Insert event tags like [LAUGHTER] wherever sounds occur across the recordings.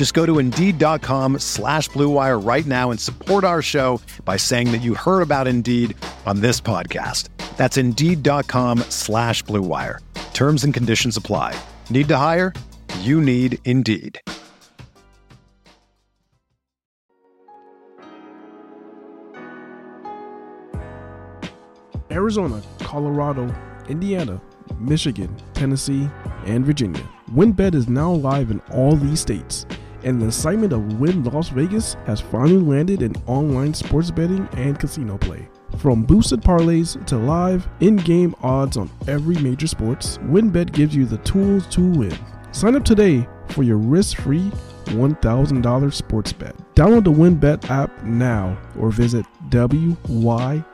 Just go to Indeed.com slash BlueWire right now and support our show by saying that you heard about Indeed on this podcast. That's Indeed.com slash BlueWire. Terms and conditions apply. Need to hire? You need Indeed. Arizona, Colorado, Indiana, Michigan, Tennessee, and Virginia. WynnBET is now live in all these states, and the assignment of Wynn Las Vegas has finally landed in online sports betting and casino play. From boosted parlays to live in-game odds on every major sports, WynnBET gives you the tools to win. Sign up today for your risk-free $1,000 sports bet. Download the WynnBET app now or visit WYNN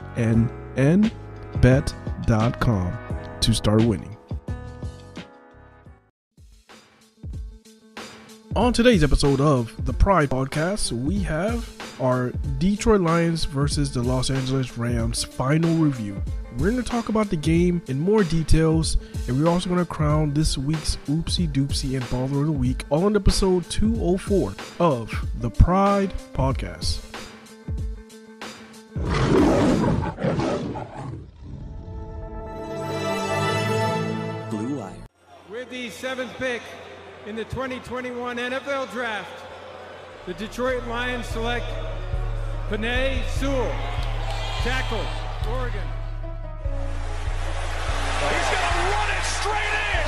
bet.com to start winning. On today's episode of the Pride Podcast, we have our Detroit Lions versus the Los Angeles Rams final review. We're going to talk about the game in more details, and we're also going to crown this week's Oopsie Doopsie and Baller of the Week on episode 204 of the Pride Podcast. With the seventh pick in the 2021 NFL Draft, the Detroit Lions select Penei Sewell, tackle, Oregon. He's going to run it straight in.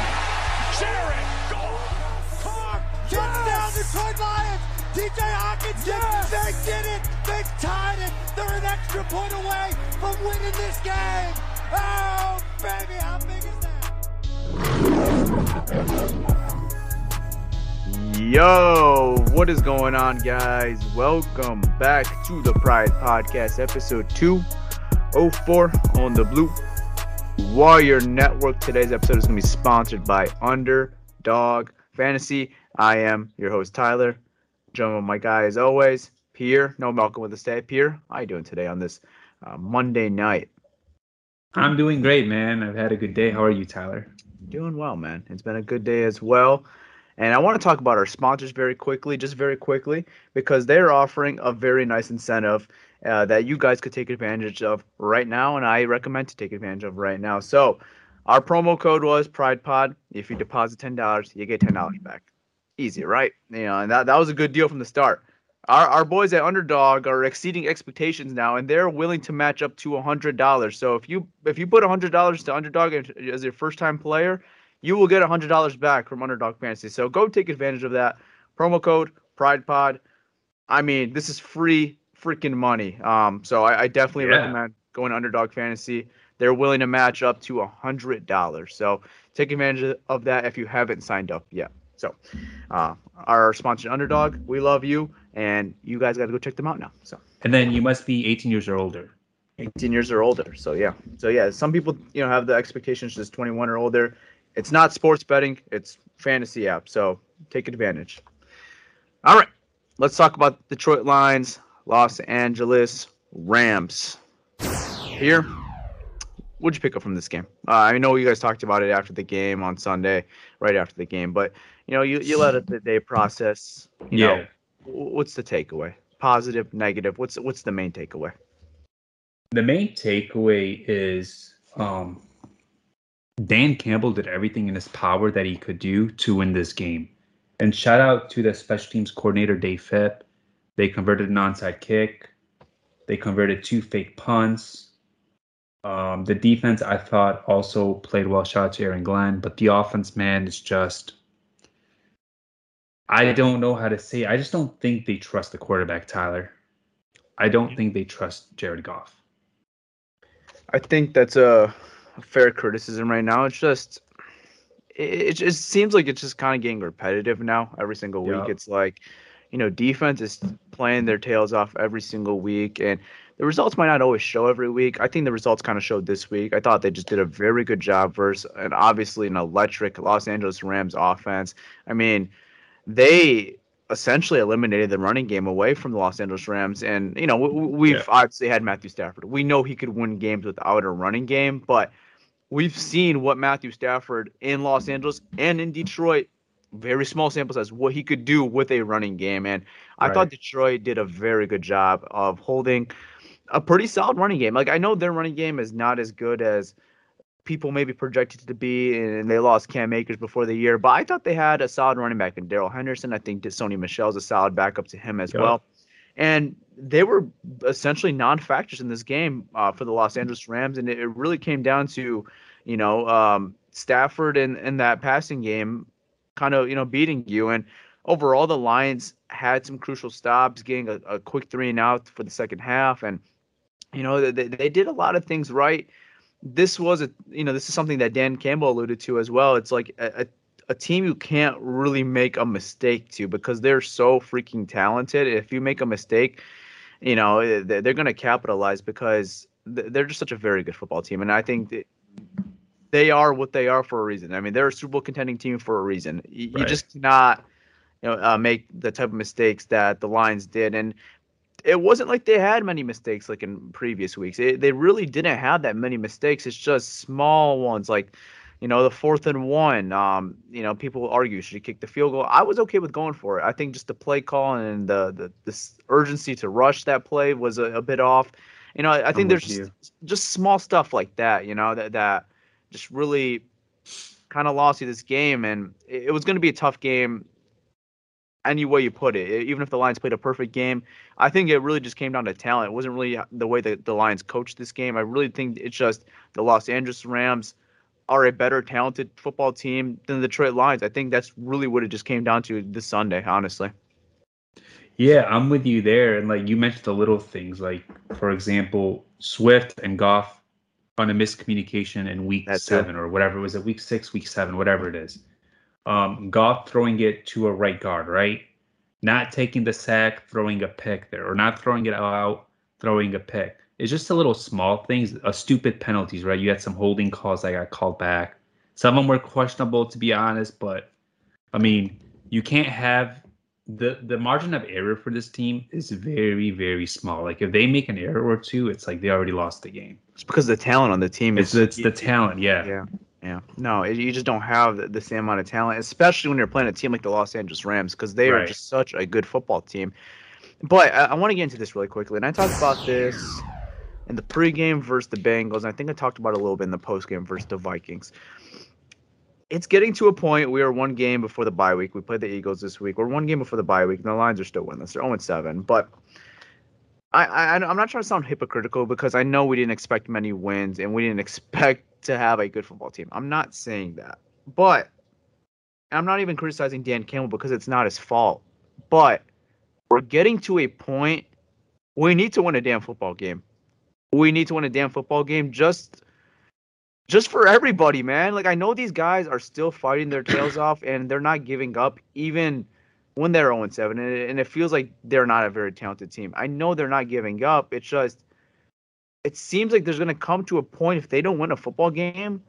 Jared Goff. Carr, touchdown Detroit Lions. TJ Hockenson, Yes. they did it. They tied it. They're an extra point away from winning this game. Oh, baby, how big is that? Yo, what is going on, guys? Welcome back to the Pride Podcast, episode 204 on the Blue Wire Network. Today's episode is going to be sponsored by Underdog Fantasy. I am your host, Tyler. Joined with my guy, as always, Pierre. No Malcolm with us today. Pierre, how you doing today on this uh, Monday night? I'm doing great, man. I've had a good day. How are you, Tyler? Doing well, man. It's been a good day as well. And I want to talk about our sponsors very quickly, just very quickly, because they're offering a very nice incentive uh, that you guys could take advantage of right now, and I recommend to take advantage of right now. So, our promo code was PridePod. If you deposit ten dollars, you get ten dollars back. Easy, right? You know, and that, that was a good deal from the start. Our, our boys at Underdog are exceeding expectations now, and they're willing to match up to hundred dollars. So if you if you put hundred dollars to Underdog as your first time player, you will get hundred dollars back from Underdog Fantasy. So go take advantage of that promo code PridePod. I mean, this is free freaking money. Um, so I, I definitely Yeah. recommend going to Underdog Fantasy. They're willing to match up to hundred dollars. So take advantage of that if you haven't signed up yet. So, uh, our sponsor Underdog, we love you, and you guys got to go check them out now. So. And then you must be 18 years or older. 18 years or older. So yeah. So yeah, some people you know have the expectations just 21 or older. It's not sports betting, it's fantasy app. So take advantage. All right. Let's talk about Detroit Lions, Los Angeles Rams. Here, what'd you pick up from this game? Uh, I know you guys talked about it after the game on Sunday, right after the game, but you know, you, you let it the day process. You Yeah. w- what's the takeaway? Positive, negative. What's what's the main takeaway? The main takeaway is um, Dan Campbell did everything in his power that he could do to win this game. And shout out to the special teams coordinator, Dave Fipp. They converted an onside kick. They converted two fake punts. Um, the defense, I thought, also played well. Shout out to Aaron Glenn, but the offense, man, is just. I don't know how to say. I just don't think they trust the quarterback, Tyler. I don't think they trust Jared Goff. I think that's a, a fair criticism right now. It's just it, it just seems like it's just kind of getting repetitive now. Every single week, Yeah. it's like, you know, defense is playing their tails off every single week, and the results might not always show every week. I think the results kind of showed this week. I thought they just did a very good job versus, and obviously an electric Los Angeles Rams offense. I mean, they essentially eliminated the running game away from the Los Angeles Rams. And, you know, we, we've Yeah. obviously had Matthew Stafford. We know he could win games without a running game, but we've seen what Matthew Stafford in Los Angeles and in Detroit, very small sample size, what he could do with a running game. And I thought Detroit did a very good job of holding a pretty solid running game. Like I know their running game is not as good as people maybe projected to be, and they lost Cam Akers before the year. But I thought they had a solid running back in Darrell Henderson. I think that Sony Michel's a solid backup to him as Yep. well. And they were essentially non-factors in this game uh, for the Los Angeles Rams, and it, it really came down to, you know, um, Stafford and and that passing game, kind of you know beating you. And overall, the Lions had some crucial stops, getting a, a quick three and out for the second half, and you know they, they did a lot of things right this was a you know this is something that Dan Campbell alluded to as well. It's like a, a, a team you can't really make a mistake to because they're so freaking talented. If you make a mistake, you know eh, they're, going to capitalize because they're just such a very good football team, and I think they are what they are for a reason. I mean, they're a Super Bowl contending team for a reason. You, you Right. just cannot you know uh, make the type of mistakes that the Lions did, and it wasn't like they had many mistakes like in previous weeks. It, they really didn't have that many mistakes. It's just small ones like, you know, the fourth and one. Um, you know, people argue should he kick the field goal. I was okay with going for it. I think just the play call and the the this urgency to rush that play was a, a bit off. You know, I, I think there's just, just small stuff like that. You know, that that just really kind of lost you this game, and it, it was going to be a tough game any way you put it. Even if the Lions played a perfect game, I think it really just came down to talent. It wasn't really the way that the Lions coached this game. I really think it's just the Los Angeles Rams are a better talented football team than the Detroit Lions. I think that's really what it just came down to this Sunday, honestly. Yeah, I'm with you there. And like you mentioned the little things, like for example, Swift and Goff on a miscommunication in week That's it. seven or whatever. It was it week six, week seven, whatever it is? Um, Goff throwing it to a right guard, right? Not taking the sack, throwing a pick there, or not throwing it out, throwing a pick. It's just a little small things, uh, stupid penalties, right? You had some holding calls that got called back. Some of them were questionable, to be honest, but I mean, you can't have the the margin of error for this team is very very small. Like if they make an error or two, it's like they already lost the game. It's because the talent on the team It's is it's the talent, yeah. Yeah. Yeah. No, you just don't have the, same amount of talent, especially when you're playing a team like the Los Angeles Rams, because they are just such a good football team. But I, I want to get into this really quickly, and I talked about this in the pregame versus the Bengals. I think I talked about a little bit in the postgame versus the Vikings. It's getting to a point. We are one game before the bye week. We played the Eagles this week. We're one game before the bye week, and the Lions are still winless. They're 0 7. But I, I, I'm not trying to sound hypocritical because I know we didn't expect many wins and we didn't [LAUGHS] expect to have a good football team. I'm not saying that. But I'm not even criticizing Dan Campbell because it's not his fault. But we're getting to a point we need to win a damn football game. We need to win a damn football game just just for everybody, man. Like I know these guys are still fighting their tails [CLEARS THROAT] off and they're not giving up even when they're 0 7 and it, feels like they're not a very talented team. I know they're not giving up. It's just it seems like there's going to come to a point if they don't win a football game.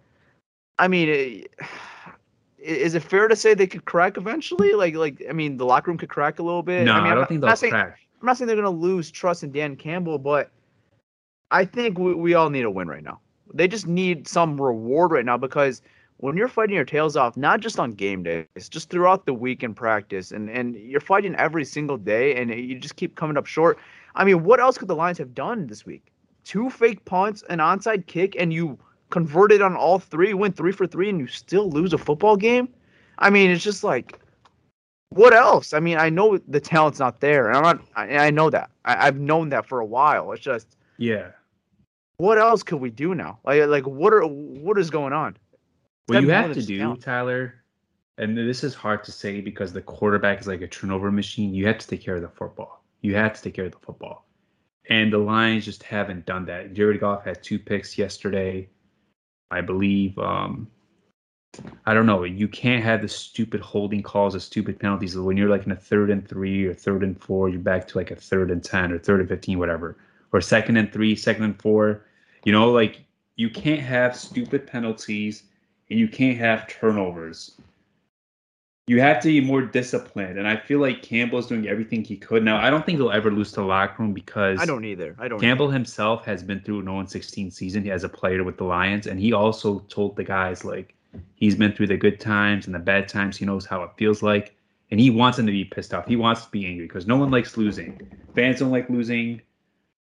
I mean, it, [SIGHS] is it fair to say they could crack eventually? Like, like I mean, the locker room could crack a little bit. No, I, mean, I I'm don't not- think I'm they'll saying, crack. I'm not saying they're going to lose trust in Dan Campbell, but I think we, we all need a win right now. They just need some reward right now because when you're fighting your tails off, not just on game day, it's just throughout the week in practice, and and you're fighting every single day, and you just keep coming up short. I mean, what else could the Lions have done this week? Two fake punts, an onside kick, and you converted on all three, went three for three, and you still lose a football game. I mean, it's just like, what else? I mean, I know the talent's not there, and I'm not. I, I know that. I, I've known that for a while. It's just Yeah. What else could we do now? Like like what are what is going on? What you Gotta be more have to do, talent. Tyler, and this is hard to say because the quarterback is like a turnover machine. You have to take care of the football. You have to take care of the football. And the Lions just haven't done that. Jared Goff had two picks yesterday. I believe um I don't know. You can't have the stupid holding calls the stupid penalties when you're like in a third and three or third and four, you're back to like a third and ten or third and fifteen, whatever. Or second and three, second and four. You know, like you can't have stupid penalties and you can't have turnovers. You have to be more disciplined. And I feel like Campbell's doing everything he could. Now, I don't think he'll ever lose to locker room because I don't either. I don't. Campbell himself has been through an 0 16 season as a player with the Lions, and he also told the guys like he's been through the good times and the bad times. He knows how it feels like, and he wants them to be pissed off. He wants to be angry because no one likes losing. Fans don't like losing.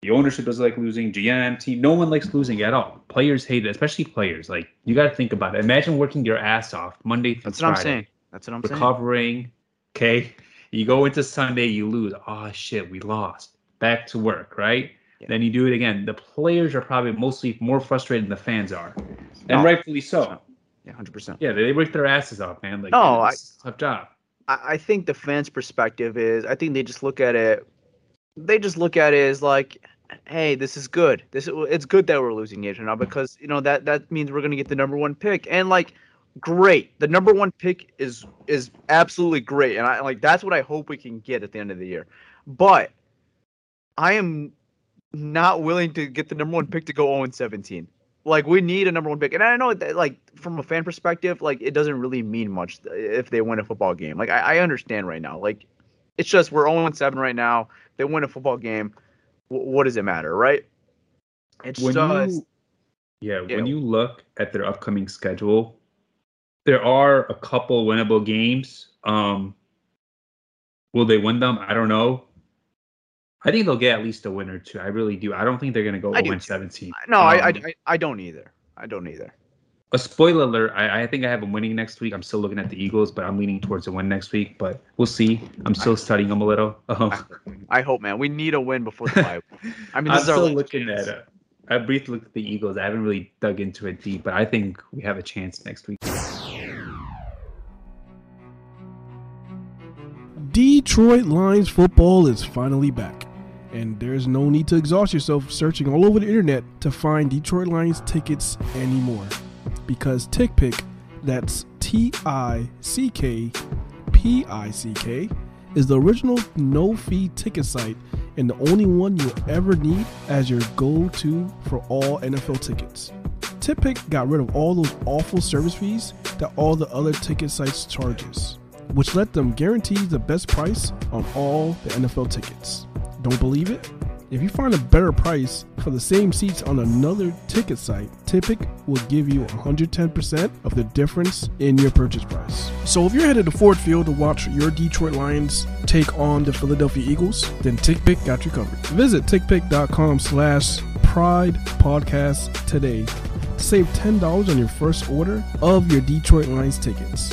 The ownership doesn't like losing. GM team, no one likes losing at all. Players hate it, especially players. Like you got to think about it. Imagine working your ass off Monday through That's what I'm saying. That's what I'm saying. recovering. Okay. You go into Sunday, you lose. Oh shit, we lost. Back to work, right? Yeah. Then you do it again. The players are probably mostly more frustrated than the fans are. And No. rightfully so. Yeah, hundred percent. Yeah, they work their asses off, man. Like No, a tough job. I, I think the fans' perspective is I think they just look at it they just look at it as like, hey, this is good. This it's good that we're losing Yates now mm-hmm. because you know that that means we're gonna get the number one pick. And like great. The number one pick is is absolutely great. And I like that's what I hope we can get at the end of the year. But I am not willing to get the number one pick to go 0 17. Like we need a number one pick, and I know that like from a fan perspective, like it doesn't really mean much if they win a football game. Like I, I understand right now, like it's just we're 0 7 right now. They win a football game. W- what does it matter, right? It's When just you yeah, Yeah. when you look at their upcoming schedule, there are a couple winnable games. Um will they win them? I don't know. I think they'll get at least a win or two. I really do. I don't think they're gonna go I do 0 too. 17. no, I, I Um, I I don't either. I don't either. A spoiler alert I, I think i have them winning next week i'm still looking at the eagles but i'm leaning towards a win next week but we'll see i'm still studying them a little [LAUGHS] I hope, man. We need a win before the bye. I mean, i'm this is our still last looking chance. at uh, it i briefly looked at the eagles i haven't really dug into it deep but i think we have a chance next week Detroit Lions football is finally back. And there's no need to exhaust yourself searching all over the internet to find Detroit Lions tickets anymore. Because TickPick, that's T I C K P I C K, is the original no fee ticket site and the only one you'll ever need as your go to for all NFL tickets. TickPick got rid of all those awful service fees that all the other ticket sites charges which let them guarantee the best price on all the NFL tickets. Don't believe it? If you find a better price for the same seats on another ticket site, TickPick will give you 110% of the difference in your purchase price. So if you're headed to Ford Field to watch your Detroit Lions take on the Philadelphia Eagles, then TickPick got you covered. Visit tickpick.com slash pride podcast today to save $10 on your first order of your Detroit Lions tickets.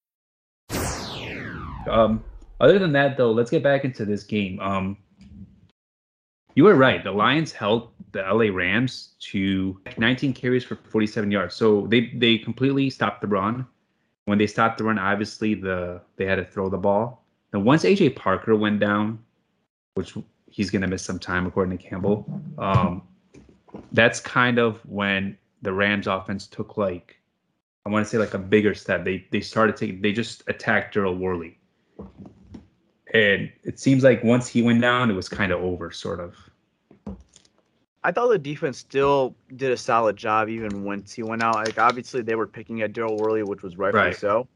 Um, other than that, though, let's get back into this game. Um, you were right. The Lions held the LA Rams to 19 carries for 47 yards. So they they completely stopped the run. When they stopped the run, obviously the they had to throw the ball. And once AJ Parker went down, which he's gonna miss some time according to Campbell, um, that's kind of when the Rams offense took like I want to say like a bigger step. They they started taking they just attacked Daryl Worley. And it seems like once he went down, it was kind of over, sort of. I thought the defense still did a solid job even once he went out. Like obviously they were picking at Daryl Worley, which was rightfully Right. so.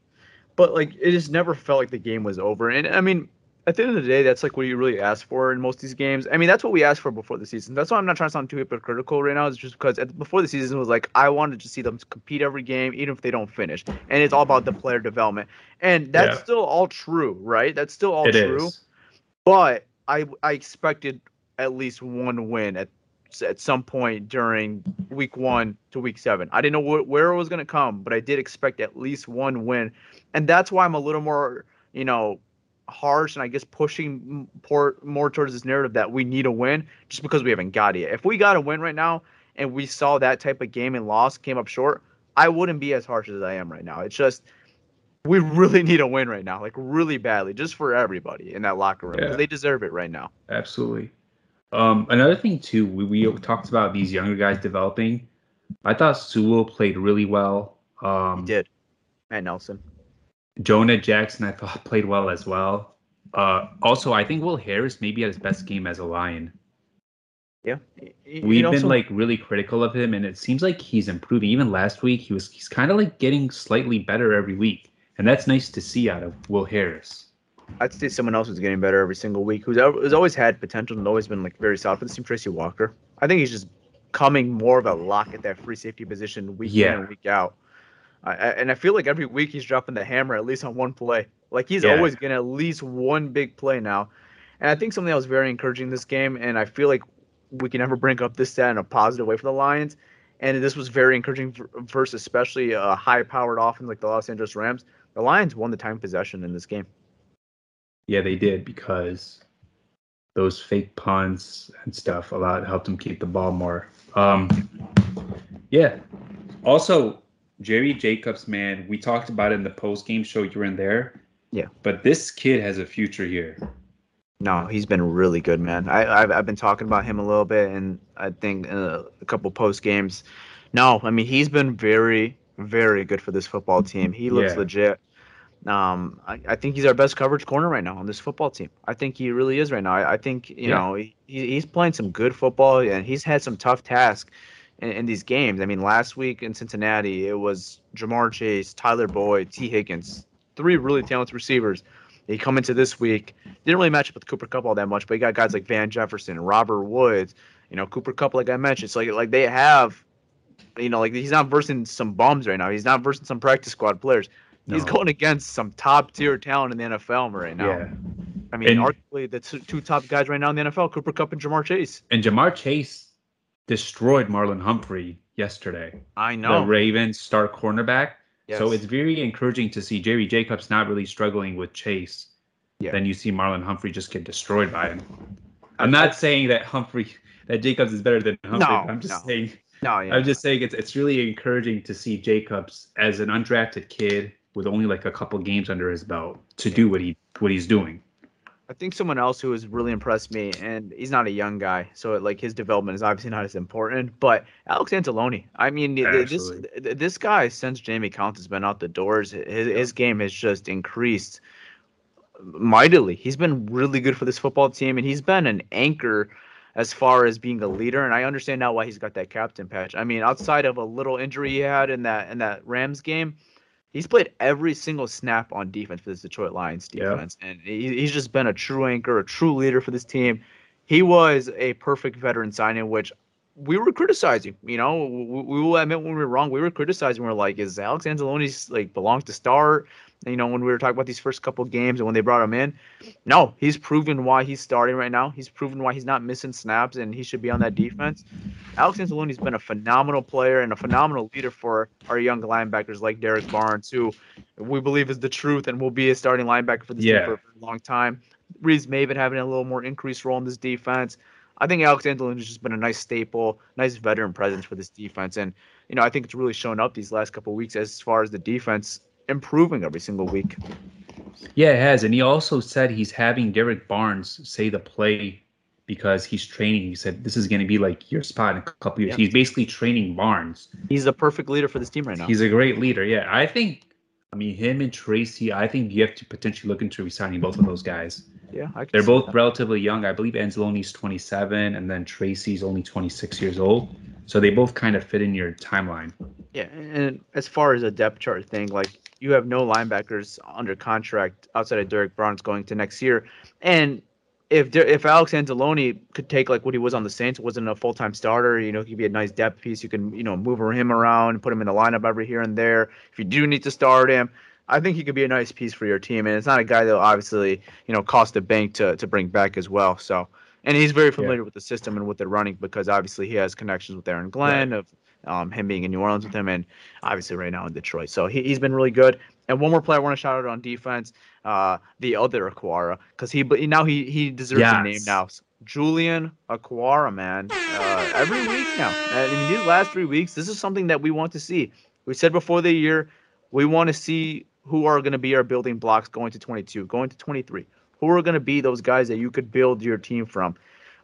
But like it just never felt like the game was over. And I mean, at the end of the day, that's like what you really ask for in most of these games. I mean, that's what we asked for before the season. That's why I'm not trying to sound too hypocritical right now. It's just because at, before the season it was like I wanted to see them compete every game, even if they don't finish. And it's all about the player development. And that's Yeah. still all true, right? That's still all It true is. but I I expected at least one win at at some point during week one to week seven. I didn't know wh- where it was going to come, but I did expect at least one win, and that's why I'm a little more you know harsh and I guess pushing por- more towards this narrative that we need a win just because we haven't got it yet. If we got a win right now and we saw that type of game and loss came up short, I wouldn't be as harsh as I am right now. It's just we really [LAUGHS] need a win right now, like really badly, just for everybody in that locker room. Yeah. They deserve it right now. Absolutely. Um, another thing too, we, we talked about these younger guys developing. I thought Sewell played really well. Um, He did. Matt Nelson. Jonah Jackson, I thought [LAUGHS] played well as well. Uh, also, I think Will Harris maybe had his best game as a Lion. Yeah. We've know, been like really critical of him, and it seems like he's improving. Even last week, he was he's kind of like getting slightly better every week, and that's nice to see out of Will Harris. I'd say someone else who's getting better every single week, who's, who's always had potential and always been like very solid for the team, Tracy Walker. I think he's just coming more of a lock at that free safety position week Yeah. in and week out. I, and I feel like every week he's dropping the hammer at least on one play. Like he's Yeah. always getting at least one big play now. And I think something that was very encouraging this game, and I feel like we can never bring up this stat in a positive way for the Lions. And this was very encouraging for- versus especially a high-powered offense like the Los Angeles Rams. The Lions won the time possession in this game. Yeah, they did because those fake punts and stuff a lot helped them keep the ball more. Um, yeah. Also, Jerry Jacobs, man, we talked about it in the post game show. You were in there. Yeah. But this kid has a future here. No, he's been really good, man. I, I've I've been talking about him a little bit, and I think uh, a couple post games. No, I mean he's been very, very good for this football team. He looks Yeah. legit. Um, I, I think he's our best coverage corner right now on this football team. I think he really is right now. I, I think you Yeah. know he, he's playing some good football, and he's had some tough tasks in, in these games. I mean, last week in Cincinnati, it was Ja'Marr Chase, Tyler Boyd, Tee Higgins, three really talented receivers. They come into this week, didn't really match up with Cooper Kupp all that much, but you got guys like Van Jefferson, Robert Woods, you know, Cooper Kupp, like I mentioned. So, like like they have, you know, like he's not versing some bums right now. He's not versing some practice squad players. He's going against some top tier talent in the NFL right now. Yeah. I mean, And- arguably the two, two top guys right now in the NFL, Cooper Kupp and Ja'Marr Chase. And Ja'Marr Chase destroyed Marlon Humphrey yesterday. I know. The Ravens star cornerback. So it's very encouraging to see Jerry Jacobs not really struggling with Chase. Yeah. Then you see Marlon Humphrey just get destroyed by him. I'm not saying that Humphrey that Jacobs is better than Humphrey. No, I'm just no. saying no, yeah. I'm just saying it's it's really encouraging to see Jacobs as an undrafted kid with only like a couple games under his belt to do what he what he's doing. I think someone else who has really impressed me, and he's not a young guy, so like his development is obviously not as important. But Alex Anzalone, I mean, th- this this guy since Jamie Counts has been out the doors, his, his game has just increased mightily. He's been really good for this football team, and he's been an anchor as far as being a leader. And I understand now why he's got that captain patch. I mean, outside of a little injury he had in that in that Rams game, he's played every single snap on defense for this Detroit Lions defense, and he, he's just been a true anchor, a true leader for this team. He was a perfect veteran signing, which we were criticizing. You know, we, we will admit when we were wrong. We were criticizing. We are like, is Alex Anzalone's like belongs to start? You know, when we were talking about these first couple games and when they brought him in, no, he's proven why he's starting right now. He's proven why he's not missing snaps and he should be on that defense. Alex Anzalone's been a phenomenal player and a phenomenal leader for our young linebackers like Derrick Barnes, who we believe is the truth and will be a starting linebacker for this yeah. team for a long time. Reeves Maybin having a little more increased role in this defense. I think Alex Anzalone has just been a nice staple, nice veteran presence for this defense. And, you know, I think it's really shown up these last couple weeks as far as the defense improving every single week. Yeah, it has. And he also said he's having Derrick Barnes say the play because he's training. He said this is going to be like your spot in a couple years. Yeah. He's basically training Barnes. He's a perfect leader for this team right now. He's a great leader. Yeah, I think. I mean, him and Tracy. I think you have to potentially look into resigning both of those guys. Yeah, they're both that. relatively young. I believe Anzalone's 27, and then Tracy's only 26 years old. So they both kind of fit in your timeline. Yeah, and as far as a depth chart thing, like you have no linebackers under contract outside of Derrick Barnes going to next year. And if if Alex Anzalone could take like what he was on the Saints, wasn't a full time starter, you know, he could be a nice depth piece. You can you know move him around, put him in the lineup every here and there. If you do need to start him, I think he could be a nice piece for your team. And it's not a guy that will obviously you know cost a bank to to bring back as well. So and he's very familiar yeah. with the system and what they're running because obviously he has connections with Aaron Glenn right. of um, him being in New Orleans with him, and obviously right now in Detroit. So he, he's been really good. And one more player I want to shout out on defense, uh, the other Okwara, because he but now he he deserves yes. a name now. Julian Okwara, man. Uh, every week now. I mean, these last three weeks, this is something that we want to see. We said before the year, we want to see who are going to be our building blocks going to 22, going to 23. Who are going to be those guys that you could build your team from?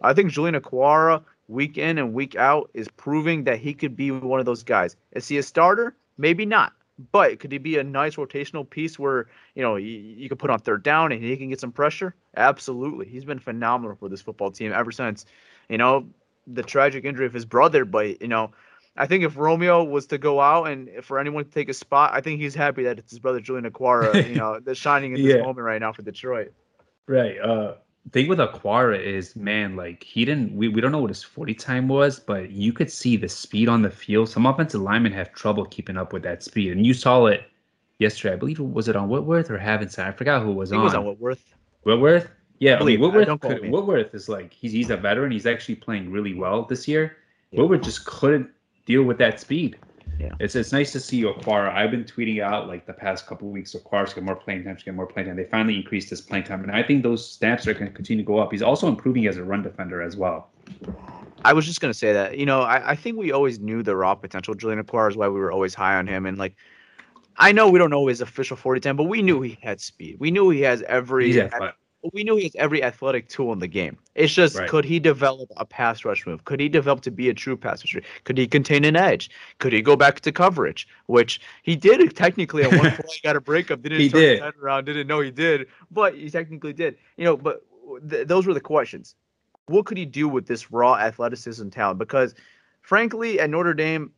I think Julian Okwara week in and week out is proving that he could be one of those guys. Is he a starter? Maybe not. But could he be a nice rotational piece where you know you, you could put on third down and he can get some pressure? Absolutely. He's been phenomenal for this football team ever since, you know, the tragic injury of his brother. But you know, I think if Romeo was to go out and for anyone to take a spot, I think he's happy that it's his brother Julian Okwara, you [LAUGHS] know, that's shining in this yeah. moment right now for Detroit. Right. Uh, thing with Okwara is, man, like he didn't. We, we don't know what his forty time was, but you could see the speed on the field. Some offensive linemen have trouble keeping up with that speed, and you saw it yesterday. I believe was it on Whitworth or Havenstein? I forgot who it was on. It was on Whitworth. Whitworth. Yeah, I, mean, Whitworth. Could, Whitworth is like he's he's a veteran. He's actually playing really well this year. Yeah. Whitworth just couldn't deal with that speed. Yeah. It's it's nice to see Okwara. I've been tweeting out like the past couple of weeks, Okwara's get more playing time, get more playing time. They finally increased his playing time, and I think those stats are going to continue to go up. He's also improving as a run defender as well. I was just going to say that, you know, I, I think we always knew the raw potential. Julian Okwara is why we were always high on him. And like, I know we don't know his official 40 10, but we knew he had speed. We knew he has every we knew he has every athletic tool in the game. It's just right. could he develop a pass rush move? Could he develop to be a true pass rusher? Could he contain an edge? Could he go back to coverage? Which he did technically at one [LAUGHS] point. He got a breakup. Didn't he turn did. his head around. Didn't know he did, but he technically did. You know, but th- those were the questions. What could he do with this raw athleticism talent? Because frankly, at Notre Dame,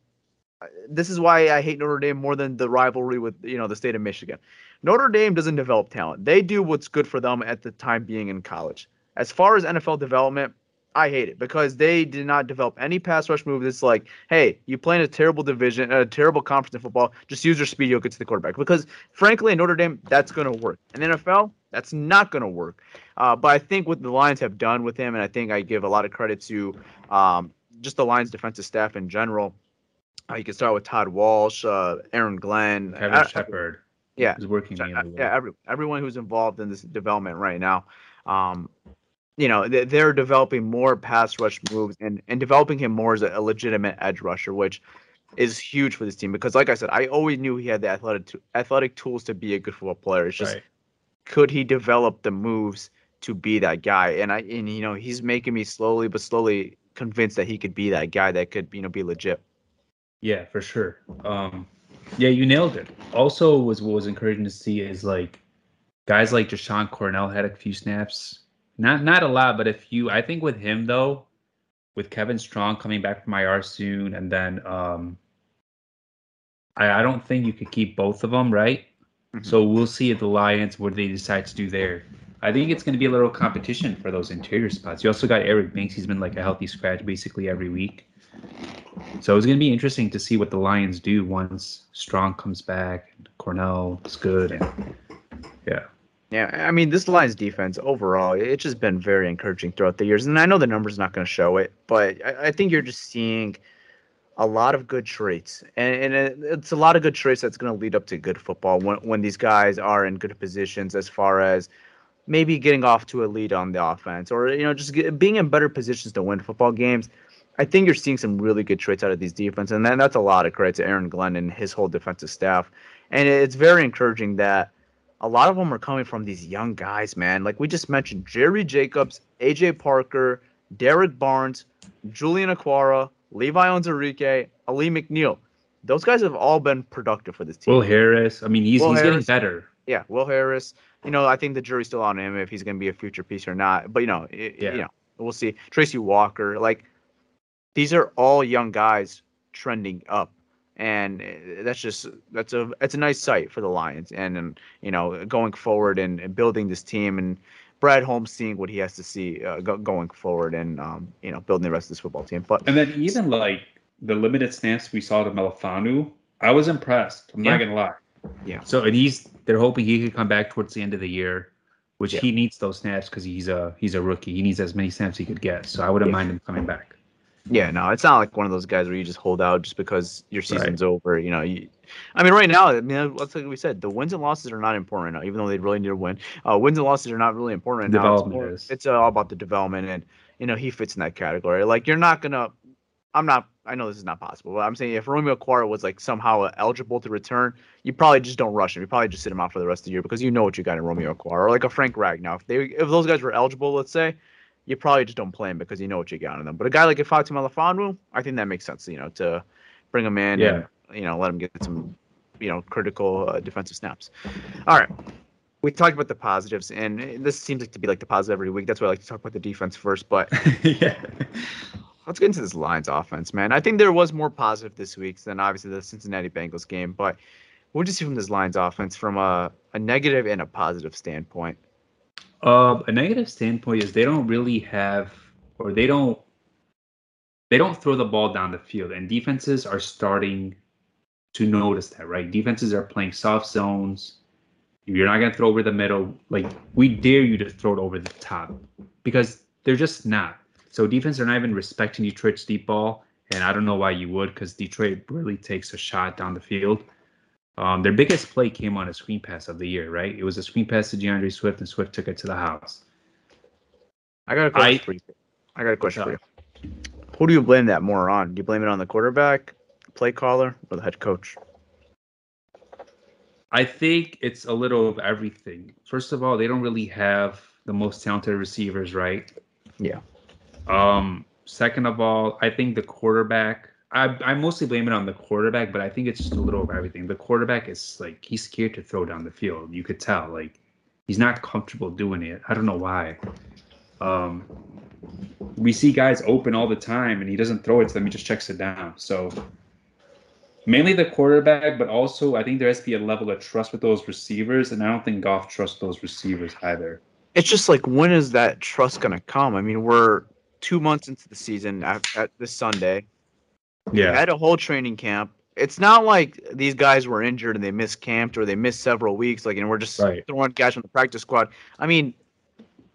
this is why I hate Notre Dame more than the rivalry with you know the state of Michigan. Notre Dame doesn't develop talent. They do what's good for them at the time being in college. As far as NFL development, I hate it because they did not develop any pass rush move that's like, hey, you play in a terrible division, a terrible conference in football, just use your speed, you'll get to the quarterback. Because frankly, in Notre Dame, that's going to work. In NFL, that's not going to work. Uh, but I think what the Lions have done with him, and I think I give a lot of credit to um, just the Lions defensive staff in general. Uh, you can start with Todd Wash, uh, Aaron Glenn, Kelvin Sheppard yeah, is working. So, yeah, every, everyone who's involved in this development right now, um, you know, they're developing more pass rush moves and and developing him more as a, legitimate edge rusher, which is huge for this team because, like I said, I always knew he had the athletic athletic tools to be a good football player. It's just right. could he develop the moves to be that guy? And I and you know he's making me slowly but slowly convinced that he could be that guy that could you know be legit. Yeah, for sure. Um, yeah, you nailed it. Also, was what was encouraging to see is like guys like Jashon Cornell had a few snaps. Not not a lot, but a few. I think with him though, with Kevin Strong coming back from IR soon, and then um, I, I don't think you could keep both of them, right? Mm-hmm. So we'll see if the Lions what they decide to do there. I think it's going to be a little competition for those interior spots. You also got Eric Banks. He's been like a healthy scratch basically every week. So it's going to be interesting to see what the Lions do once Strong comes back, Cornell is good, and yeah. Yeah, I mean, this Lions defense overall, it's just been very encouraging throughout the years. And I know the numbers not going to show it, but I, I, think you're just seeing a lot of good traits. And, and it's a lot of good traits that's going to lead up to good football when, when these guys are in good positions as far as maybe getting off to a lead on the offense or, you know, just get, being in better positions to win football games. I think you're seeing some really good traits out of these defense, and then that's a lot of credit to Aaron Glenn and his whole defensive staff. And it's very encouraging that a lot of them are coming from these young guys, man. Like we just mentioned, Jerry Jacobs, AJ Parker, Derrick Barnes, Julian Okwara, Levi Onwuzurike, Alim McNeill. Those guys have all been productive for this team. Will Harris. I mean, he's, he's getting better. Yeah, Will Harris. You know, I think the jury's still on him if he's going to be a future piece or not. But you know, it, yeah. you know, we'll see. Tracy Walker, like these are all young guys trending up and eh, that's just that's a that's a nice sight for the Lions and and you know going forward and, and building this team and Brad Holmes seeing what he has to see uh, go, going forward and um, you know building the rest of this football team. But and then even like the limited snaps we saw to Melifonwu, I was impressed. I'm yeah. not gonna lie. Yeah. So and he's they're hoping he could come back towards the end of the year, which yeah. he needs those snaps because he's a he's a rookie. He needs as many snaps he could get. So I wouldn't yeah. mind him coming back. Yeah, no, it's not like one of those guys where you just hold out just because your season's right. over. You know, you, I mean, right now, I mean, that's like we said, the wins and losses are not important right now, even though they really need to win. Uh, wins and losses are not really important right now. It's, more, it's all about the development, and you know, he fits in that category. Like, you're not gonna. I'm not. I know this is not possible, but I'm saying if Romeo Okwara was like somehow eligible to return, you probably just don't rush him. You probably just sit him out for the rest of the year because you know what you got in Romeo Okwara or like a Frank Ragnow. If they, if those guys were eligible, let's say, you probably just don't play him because you know what you got in them. But a guy like Ifeatu Melifonwu, I think that makes sense. You know, to bring him in, yeah. and you know, let him get some, you know, critical uh, defensive snaps. All right, we talked about the positives, and this seems like to be like the positive every week. That's why I like to talk about the defense first. But [LAUGHS] yeah, let's get into this Lions offense, man. I think there was more positive this week than obviously the Cincinnati Bengals game, but. What did you see from this Lions offense from a, a negative and a positive standpoint? Uh, a negative standpoint is they don't really have, or they don't, they don't throw the ball down the field, and defenses are starting to notice that, right? Defenses are playing soft zones. You're not gonna throw over the middle. Like we dare you to throw it over the top because they're just not. So defense are not even respecting Detroit's deep ball, and I don't know why you would, because Detroit really takes a shot down the field. Um, their biggest play came on a screen pass of the year, right? It was a screen pass to D'Andre Swift, and Swift took it to the house. I got a question I, for you. I got a question for you. Who do you blame that more on? Do you blame it on the quarterback, play caller, or the head coach? I think it's a little of everything. First of all, they don't really have the most talented receivers, right? Yeah. Um. Second of all, I think the quarterback I, I mostly blame it on the quarterback, but I think it's just a little of everything. The quarterback is like he's scared to throw down the field. You could tell, like he's not comfortable doing it. I don't know why. Um, we see guys open all the time, and he doesn't throw it to them. He just checks it down. So mainly the quarterback, but also I think there has to be a level of trust with those receivers, and I don't think Goff trusts those receivers either. It's just like when is that trust gonna come? I mean, we're two months into the season at, at this Sunday. Yeah. I had a whole training camp. It's not like these guys were injured and they missed camped or they missed several weeks. Like, and we're just right. throwing guys from the practice squad. I mean,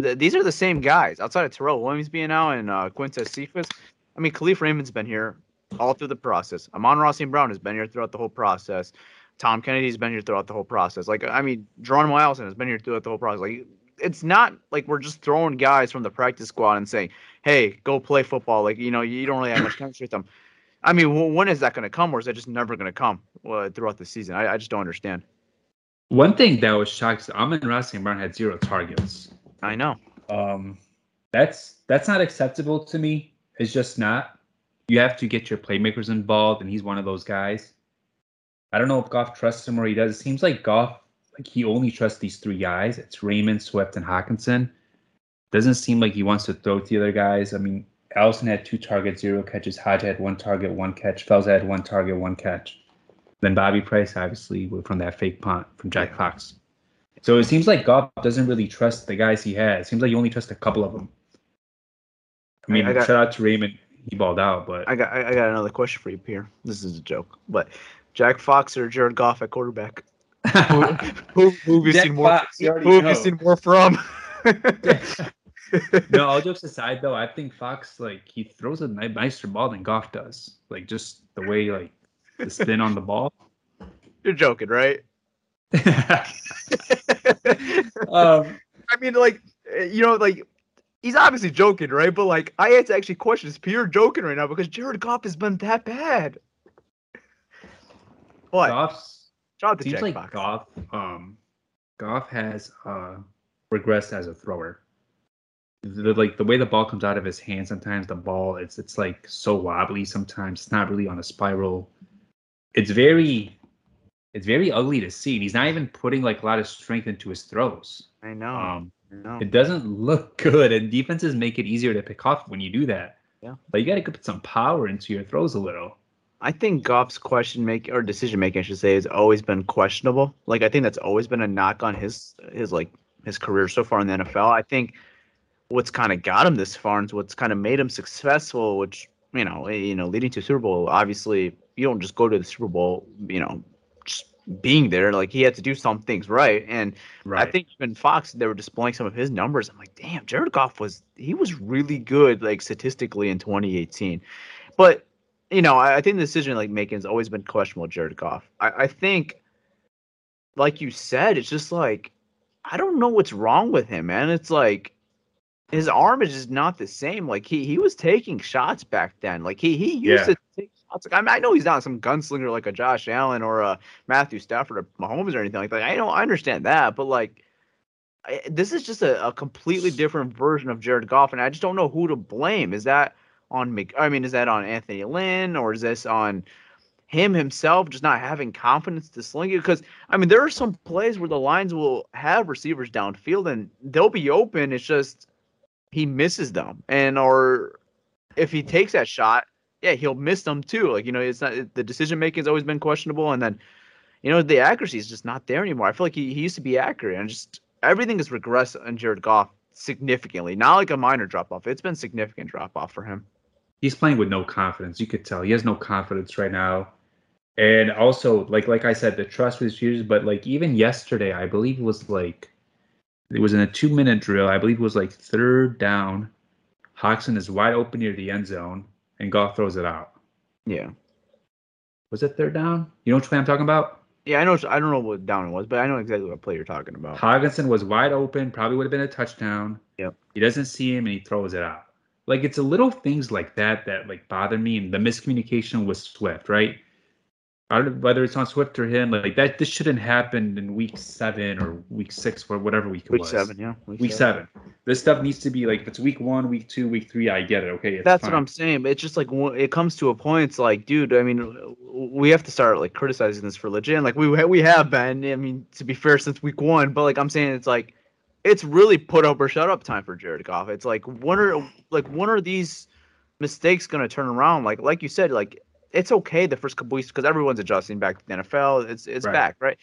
th- these are the same guys outside of Tyrell Williams being out and uh, Quintez Cephus. I mean, Kalif Raymond's been here all through the process. Amon-Ra St. Brown has been here throughout the whole process. Tom Kennedy's been here throughout the whole process. Like, I mean, Geronimo Allison has been here throughout the whole process. Like, it's not like we're just throwing guys from the practice squad and saying, "Hey, go play football." Like, you know, you don't really have much chemistry with them. I mean, when is that going to come, or is that just never going to come uh, throughout the season? I, I, just don't understand. One thing that was shocking: Amon-Ra St. Brown had zero targets. I know. Um, that's that's not acceptable to me. It's just not. You have to get your playmakers involved, and he's one of those guys. I don't know if Goff trusts him or he does. It seems like Goff, like he only trusts these three guys. It's Raymond, Swift, and Hockenson. Doesn't seem like he wants to throw to the other guys. I mean, Allison had two targets, zero catches. Hodge had one target, one catch. Fells had one target, one catch. Then Bobby Price, obviously, from that fake punt from Jack Fox. So it seems like Goff doesn't really trust the guys he has. It seems like he only trusts a couple of them. I mean, I got- shout out to Raymond. He balled out, but I got I I got another question for you, Pierre. This is a joke, but Jack Fox or Jared Goff at quarterback? [LAUGHS] who, who, who have you Jack seen more? Fox, you who have know. you seen more from? [LAUGHS] [LAUGHS] [LAUGHS] no, all jokes aside, though, I think Fox like he throws a ni- nicer ball than Goff does. Like just the way like the spin on the ball. You're joking, right? [LAUGHS] um, I mean, like, you know, like, he's obviously joking, right? But, like, I had to actually question, is Pierre joking right now? Because Jared Goff has been that bad. What? Goff's Shout out to seems Jack like Fox. Goff. Um, Goff has uh regressed as a thrower. The, like the way the ball comes out of his hand, sometimes the ball it's it's like so wobbly. Sometimes it's not really on a spiral. It's very, it's very ugly to see. And he's not even putting like a lot of strength into his throws. I know. Um, I know. it doesn't look [LAUGHS] good, and defenses make it easier to pick off when you do that. Yeah. but you got to put some power into your throws a little. I think Goff's question making or decision making, I should say, has always been questionable. Like I think that's always been a knock on his his like his career so far in the NFL. I think what's kind of got him this far and what's kind of made him successful, which you know, eh, you know, leading to Super Bowl. Obviously, you don't just go to the Super Bowl, you know, just being there. Like he had to do some things right, and I think even Fox, they were displaying some of his numbers. I'm like, damn, Jared Goff was he was really good, like statistically in 2018. But you know, I, I think the decision like making has always been questionable. Jared Goff. I, I think, like you said, it's just like I don't know what's wrong with him, man. It's like his arm is just not the same. Like he he was taking shots back then. Like he he used Yeah. to take shots. Like I mean, I know he's not some gunslinger like a Josh Allen or a Matthew Stafford or Mahomes or anything like that. I know I understand that, but like. I, this is just a, a completely different version of Jared Goff, and I just don't know who to blame. Is that on Mc? I mean, is that on Anthony Lynn, or is this on him himself just not having confidence to sling it? Because I mean, there are some plays where the lines will have receivers downfield and they'll be open. It's just he misses them, and or if he takes that shot, yeah, he'll miss them too. Like you know, it's not the decision making has always been questionable, and then you know the accuracy is just not there anymore. I feel like he, he used to be accurate, and just everything has regressed on Jared Goff significantly. Not like a minor drop off; it's been significant drop off for him. he's playing with no confidence. You could tell he has no confidence right now. And also, like like I said, the trust his users. But like even yesterday, I believe it was like it was in a two minute drill. I believe it was like third down. Hockenson is wide open near the end zone, and Goff throws it out. Yeah, Was it third down? You know which play I'm talking about? yeah. I know. I don't know what down it was, but I know exactly what play you're talking about. Hockenson was wide open, probably would have been a touchdown. Yep. He doesn't see him and he throws it out. Like it's a little things like that that like bother me and the miscommunication with Swift, right? I don't know whether it's on Swift or him, like that this shouldn't happen in week seven or week six or whatever week it Week was. seven, yeah. Week seven. This stuff needs to be like if it's week one, week two, week three, I get it. Okay. That's fine. what I'm saying. It's just like it comes to a point. It's like, dude. I mean, we have to start like criticizing this for legit. And, like we we have been. I mean, to be fair, since week one. But like I'm saying, it's like it's really put up or shut up time for Jared Goff. It's like when are like when are these mistakes gonna turn around? Like like you said, like it's okay the first couple weeks because everyone's adjusting back to the NFL. It's it's Right. back, right?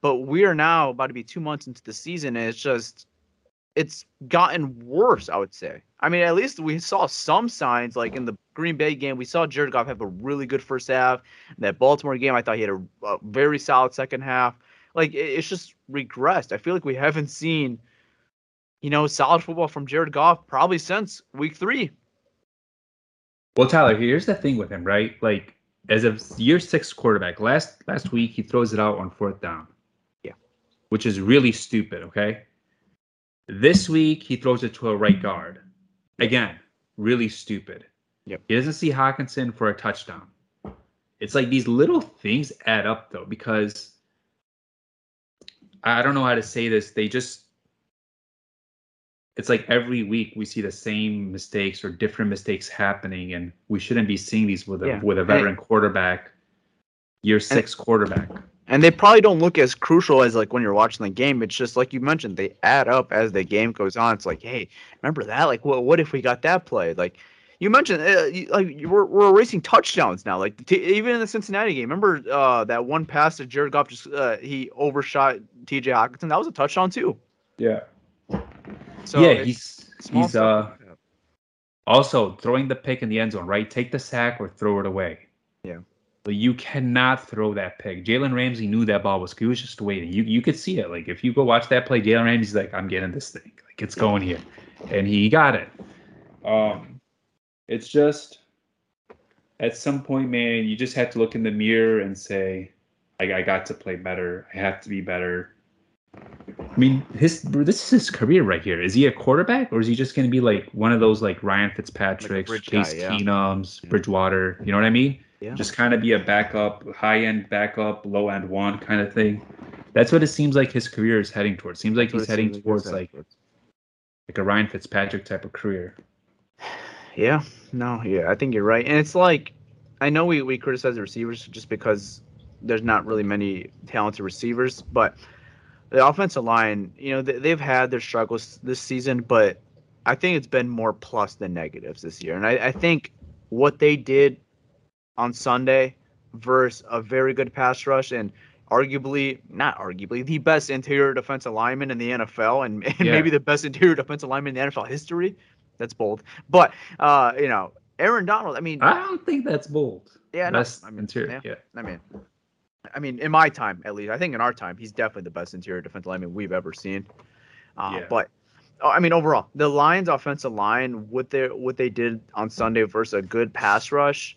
But we are now about to be two months into the season, and it's just it's gotten worse, I would say. I mean, at least we saw some signs, like in the Green Bay game, we saw Jared Goff have a really good first half. In that Baltimore game, I thought he had a, a very solid second half. Like it- it's just regressed. I feel like we haven't seen, you know, solid football from Jared Goff probably since week three. Well, Tyler, here's the thing with him, right? Like as a year six quarterback, last last week he throws it out on fourth down. Yeah. Which is really stupid, okay? This week he throws it to a right guard. Again, really stupid. Yep. He doesn't see Hockenson for a touchdown. It's like these little things add up though, because I don't know how to say this. They just it's like every week we see the same mistakes or different mistakes happening, and we shouldn't be seeing these with a Yeah. with a And- veteran quarterback, year six quarterback. And they probably don't look as crucial as like when you're watching the game. It's just like you mentioned, they add up as the game goes on. It's like, hey, remember that? Like, what what if we got that play? Like, you mentioned uh, you, like you- we're we're erasing touchdowns now. Like t- even in the Cincinnati game, remember uh, that one pass that Jared Goff just uh, he overshot T.J. Hockenson. That was a touchdown too. Yeah. So yeah, he's he's stuff uh also throwing the pick in the end zone, right? Take the sack or throw it away. Yeah. But you cannot throw that pick. Jalen Ramsey knew that ball was. He was just waiting. You you could see it. Like if you go watch that play, Jalen Ramsey's like, I'm getting this thing. Like it's going here, and he got it. Um, it's just at some point, man, you just have to look in the mirror and say, I, I got to play better. I have to be better. I mean, his this is his career right here. Is he a quarterback or is he just going to be like one of those like Ryan Fitzpatrick's, bridge Case guy, yeah. Keenum's, Yeah. Bridgewater? You know what I mean? Yeah. Just kind of be a backup, high end backup, low end one kind of thing. That's what it seems like his career is heading towards. Seems like he's it heading seems towards he's like heading like a Ryan Fitzpatrick type of career. Yeah, no, yeah, I think you're right. And it's like, I know we, we criticize the receivers just because there's not really many talented receivers, but the offensive line, you know, they, they've had their struggles this season, but I think it's been more plus than negatives this year. And I, I think what they did on Sunday versus a very good pass rush and arguably, not arguably, the best interior defensive lineman in the NFL and, [LAUGHS] and Yeah. maybe the best interior defensive lineman in the NFL history. That's bold. But uh, you know, Aaron Donald. I mean, I don't think that's bold. yeah, no, I mean, interior. yeah. yeah. I mean, I mean, in my time at least, I think in our time, he's definitely the best interior defensive lineman we've ever seen. Uh, Yeah. But oh, I mean, overall, the Lions' offensive line, what they what they did on Sunday versus a good pass rush,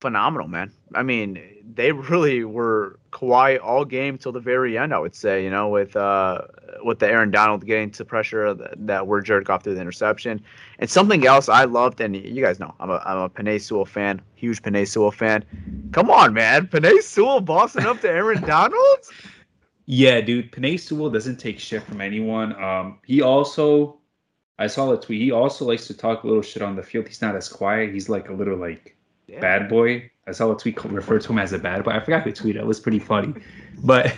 phenomenal, man. I mean, they [LAUGHS] really were quiet all game till the very end. I would say, you know, with uh with the Aaron Donald getting to pressure that, were Jared Goff through the interception, and something else I loved, and you guys know, I'm a I'm a Penei Sewell fan, huge Penei Sewell fan. Come on, man, Penei Sewell bossing up to Aaron [LAUGHS] Donald. Yeah, dude. Penei Sewell doesn't take shit from anyone. Um, he also, I saw a tweet. He also likes to talk a little shit on the field. He's not as quiet. He's like a little like Yeah. bad boy. I saw a tweet referred to him as a bad boy. I forgot who tweeted. It was pretty funny, but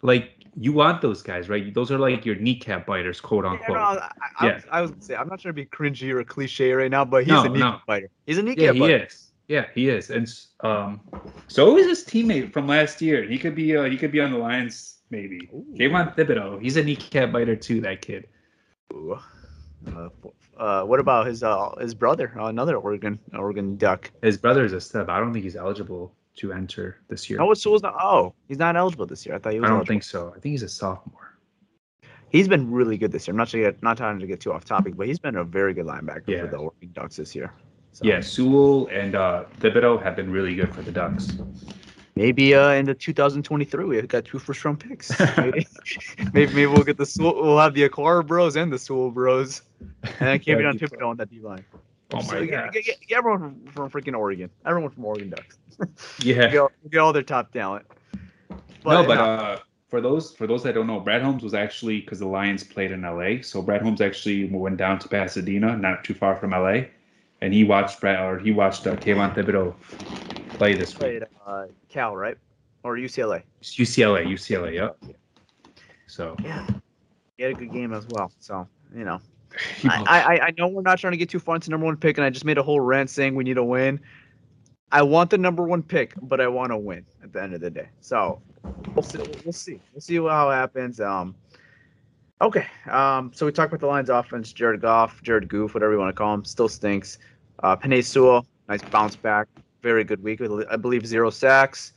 like you want those guys, right? Those are like your kneecap biters, quote Yeah, unquote. no, I, I, Yeah. I was gonna say I'm not trying to be cringy or cliche right now, but he's No, a kneecap no. fighter. He's a kneecap Yeah, he is. Yeah, he is, and um, so is his teammate from last year. He could be, uh, he could be on the Lions, maybe. Ooh. Thibodeaux, he's a kneecap biter too. That kid. Ooh. Uh, uh, what about his uh, his brother, uh, another Oregon Oregon Duck? His brother is a stub. I don't think he's eligible to enter this year. Oh, Sewell's not? Oh, he's not eligible this year. I thought he was. I don't eligible. think so. I think he's a sophomore. he's been really good this year. I'm not sure, not trying to get too off topic, but he's been a very good linebacker Yeah. for the Oregon Ducks this year. So Yeah, Sewell and uh, Thibodeaux have been really good for the Ducks. maybe uh, in the 2023 we have got two first round picks. [LAUGHS] maybe, maybe maybe we'll get the Sewell, we'll have the Okwara Bros and the Sewell Bros, and [LAUGHS] Cameron That'd be Thibodeaux on that D line. Oh So my get, god. get, get, get everyone from, from freaking Oregon. Everyone from Oregon Ducks. Yeah. get, all, get all their top talent. no, but no, uh, for those for those that don't know, Brad Holmes was actually because the Lions played in LA. So Brad Holmes actually went down to Pasadena, not too far from LA, and he watched Brad or he watched uh, Kayvon Thibodeaux play this week. played uh, Cal, right? Or UCLA. UCLA, UCLA, yep. So Yeah. He had a good game as well. So, you know. [LAUGHS] I, I I know we're not trying to get too far into number one pick, and I just made a whole rant saying we need a win. I want the number one pick, but I want to win at the end of the day. So we'll see. We'll see. We'll see how it happens. Um, okay. Um, so we talked about the Lions' offense. Jared Goff, Jared Goof, whatever you want to call him, still stinks. Uh, Penei Sewell, nice bounce back. Very good week. I believe zero sacks.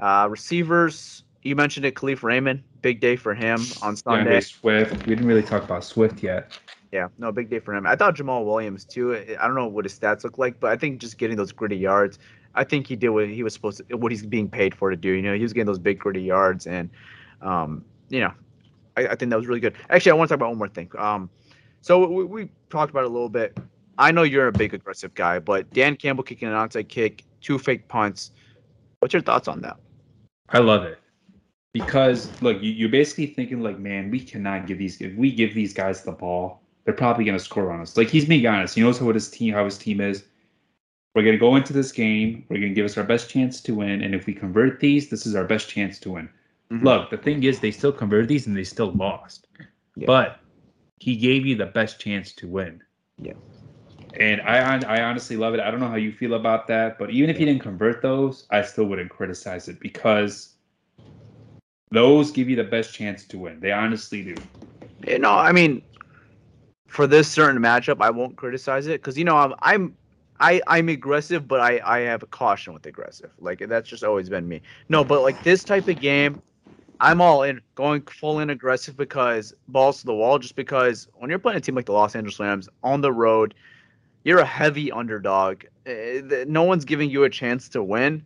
Uh, receivers, you mentioned it. Kalif Raymond, big day for him on Sunday. DeAndre Swift. We didn't really talk about Swift yet. Yeah, no, big day for him. I thought Jamaal Williams too. I don't know what his stats look like, but I think just getting those gritty yards, I think he did what he was supposed to, what he's being paid for to do. You know, he was getting those big gritty yards, and um, you know, I, I think that was really good. Actually, I want to talk about one more thing. Um, so we, we talked about it a little bit. I know you're a big aggressive guy, but Dan Campbell kicking an onside kick, two fake punts. What's your thoughts on that? I love it because look, you, you're basically thinking like, man, we cannot give these. If we give these guys the ball, they're probably gonna score on us. Like he's being honest. He knows what his team, how his team is. We're gonna go into this game. We're gonna give us our best chance to win, and if we convert these, this is our best chance to win. Mhm. Look, the thing is, they still converted these and they still lost. Yeah. But he gave you the best chance to win. Yeah. And I I honestly love it. I don't know how you feel about that, but even if you didn't convert those, I still wouldn't criticize it because those give you the best chance to win. They honestly do. You know, I mean, for this certain matchup, I won't criticize it because you know I'm I'm I I'm aggressive, but I I have a caution with aggressive. Like that's just always been me. No, but like this type of game, I'm all in, going full in aggressive because balls to the wall. Just because when you're playing a team like the Los Angeles Rams on the road, you're a heavy underdog. Eh, No one's giving you a chance to win.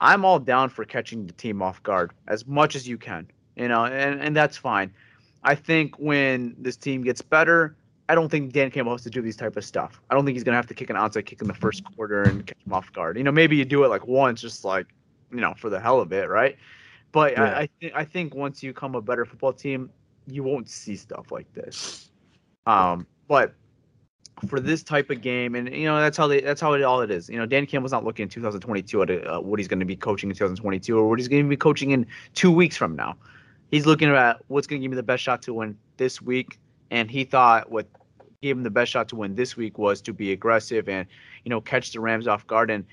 I'm all down for catching the team off guard as much as you can, you know, and and that's fine. I think when this team gets better, I don't think Dan Campbell has to do these type of stuff. I don't think he's gonna have to kick an onside kick in the first quarter and catch him off guard. You know, maybe you do it like once, just like you know, for the hell of it, right? But Yeah. I I, th- I think once you become a better football team, you won't see stuff like this. Um, but for this type of game, and you know that's how they that's how it all it is. You know, Dan Campbell's not looking in 2022 at uh, what he's going to be coaching in 2022 or what he's going to be coaching in two weeks from now. He's looking at what's going to give me the best shot to win this week, and he thought what gave him the best shot to win this week was to be aggressive and you know catch the Rams off guard and,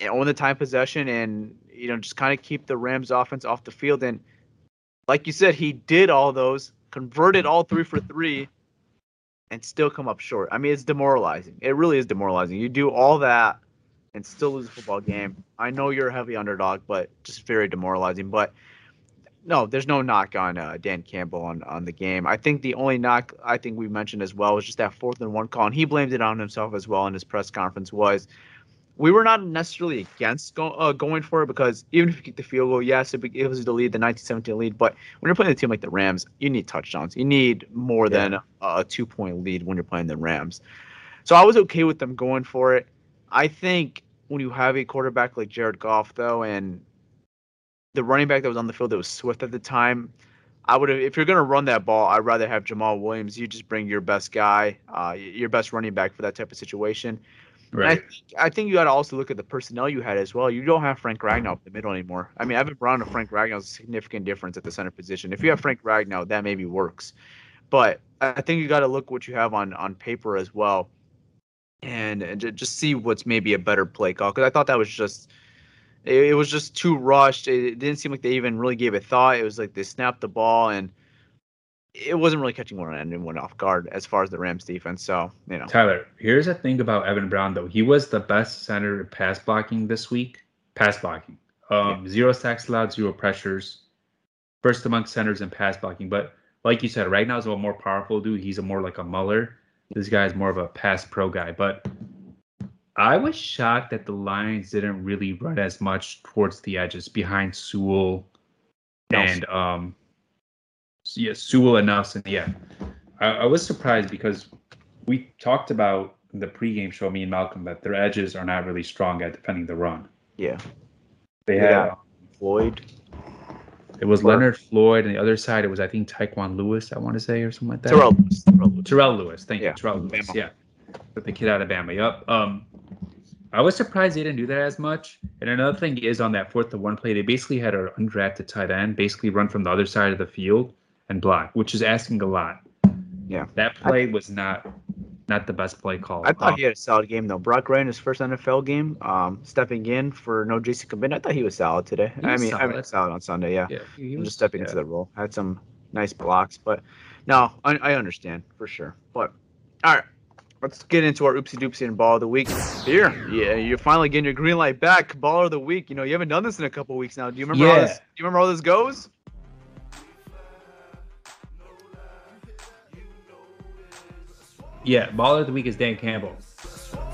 and own the time possession and you know just kind of keep the Rams offense off the field. And like you said, he did all those, converted all three for three, and still come up short. I mean, it's demoralizing. It really is demoralizing. You do all that and still lose a football game. I know you're a heavy underdog, but just very demoralizing. But no, there's no knock on uh, Dan Campbell on, on the game. I think the only knock I think we mentioned as well was just that fourth and one call, and he blamed it on himself as well in his press conference. Was we were not necessarily against go, uh, going for it because even if you get the field goal, yes, it, it was the lead, the 1917 lead. But when you're playing a team like the Rams, you need touchdowns. You need more than a, a two point lead when you're playing the Rams. So I was okay with them going for it. I think when you have a quarterback like Jared Goff, though, and the running back that was on the field that was Swift at the time, I would have. If you're gonna run that ball, I'd rather have Jamaal Williams. You just bring your best guy, uh, your best running back for that type of situation. And I, Right. think, I think you got to also look at the personnel you had as well. You don't have Frank Ragnow up the middle anymore. I mean, Evan Brown and Frank Ragnow is a significant difference at the center position. If you have Frank Ragnow, that maybe works. But I think you got to look what you have on on paper as well, and, and just see what's maybe a better play call. Because I thought that was just it, it was just too rushed. It, it didn't seem like they even really gave it thought. It was like they snapped the ball and it wasn't really catching one anyone off guard as far as the Rams defense. So you know, Tyler, here's the thing about Evan Brown though. He was the best center in pass blocking this week. Pass blocking. Um, zero sacks allowed, zero pressures. First among centers in pass blocking. But like you said, right now is a more powerful dude. He's a more like a Muller. This guy is more of a pass pro guy. But I was shocked that the Lions didn't really run as much towards the edges behind Sewell and um yeah, Sewell and Nelson. Yeah. I, I was surprised because we talked about in the pregame show, me and Malcolm, that their edges are not really strong at defending the run. yeah, They had Yeah. Floyd. it was Leonard Floyd, and the other side it was I think Taekwon Lewis, I want to say, or something like that. Terrell Lewis. Terrell Lewis. Terrell Lewis, thank Yeah, you, Terrell Lewis. Yeah, but the kid out of Bama. Yep. Um, I was surprised they didn't do that as much. And another thing is on that fourth to one play, they basically had an undrafted tight end basically run from the other side of the field and block, which is asking a lot. Yeah. That play was not not the best play call. I thought Um, he had a solid game though. Brock Wright in his first NFL game, um, stepping in for no JC Combin. I thought he was solid today. He I was mean, I mean, solid. solid on Sunday. Yeah, yeah, he I'm was- just stepping yeah. into the role. Had some nice blocks, but no, I, I understand for sure. But all right, let's get into our oopsie doopsie and ball of the week here. Yeah, you're finally getting your green light back. Ball of the week. You know, you haven't done this in a couple weeks now. Do you remember how this? Do you remember how this goes? Yeah, baller of the week is Dan Campbell.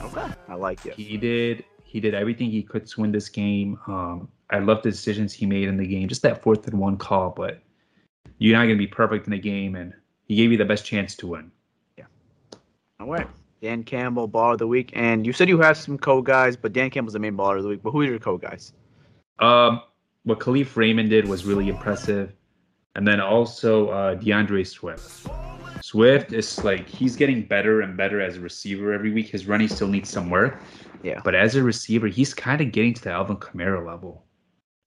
Okay, I like it. He did he did everything he could to win this game. Um, I love the decisions he made in the game. Just that fourth and one call, but you're not gonna be perfect in the game, and he gave you the best chance to win. Yeah. All right. Dan Campbell, baller of the week. And you said you have some co guys, but Dan Campbell's the main baller of the week. But who are your co guys? Um, what Kalif Raymond did was really impressive, and then also uh, DeAndre Swift. Swift is like he's getting better and better as a receiver every week. His running still needs some work, Yeah. but as a receiver, he's kind of getting to the Alvin Kamara level.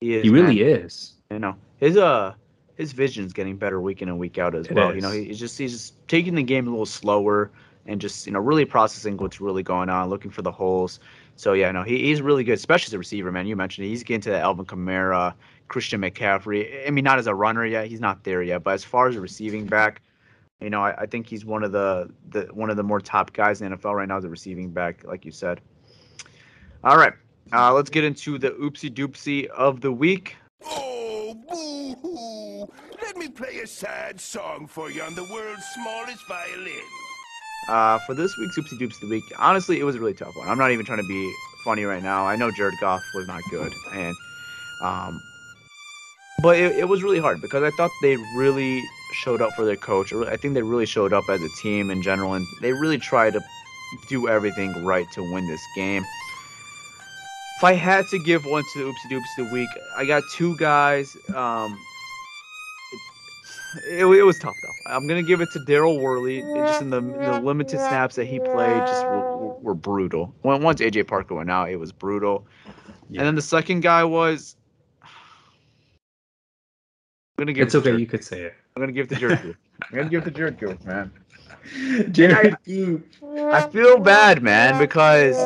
He is. He really man. is. You know, his uh his vision's getting better week in and week out as It well. You know, he's just he's just taking the game a little slower, and just you know really processing what's really going on, looking for the holes. So yeah, no, he, he's really good, especially as a receiver, man. You mentioned it. he's getting to the Alvin Kamara, Christian McCaffrey. I mean, not as a runner yet, he's not there yet, but as far as a receiving back, you know, I, I think he's one of the, the one of the more top guys in the NFL right now as a receiving back, like you said. All right, uh, let's get into the oopsie doopsie of the week. Oh, boo hoo! Let me play a sad song for you on the world's smallest violin. Uh, for this week's Oopsie Doops of the Week, honestly, it was a really tough one. I'm not even trying to be funny right now. I know Jared Goff was not good, and um, but it, it was really hard because I thought they really showed up for their coach. I think they really showed up as a team in general, and they really tried to do everything right to win this game. If I had to give one to the Oopsie Doops of the Week, I got two guys. Um, it, it, was tough though. I'm gonna give it to Daryl Worley. Just in the, the limited snaps that he played, just were, were brutal. When once AJ Parker went out, it was brutal. Yeah. And then the second guy was. I'm gonna give. It's okay. You could say it. I'm gonna give it to Jared I'm gonna give it to Jared Goff, man. [LAUGHS] Jared [LAUGHS] I feel bad, man, because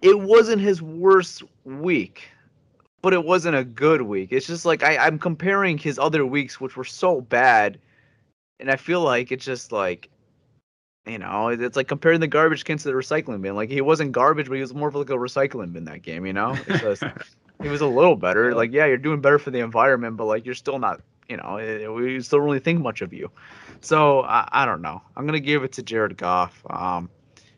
it wasn't his worst week but it wasn't a good week. It's just like I, I'm comparing his other weeks, which were so bad, and I feel like it's just like, you know, it's like comparing the garbage cans to the recycling bin. Like he wasn't garbage, but he was more of like a recycling bin that game. You know, just [LAUGHS] he was a little better. Like yeah, you're doing better for the environment, but like you're still not. You know, eh, we still really think much of you. So I, I don't know. I'm gonna give it to Jared Goff. Um,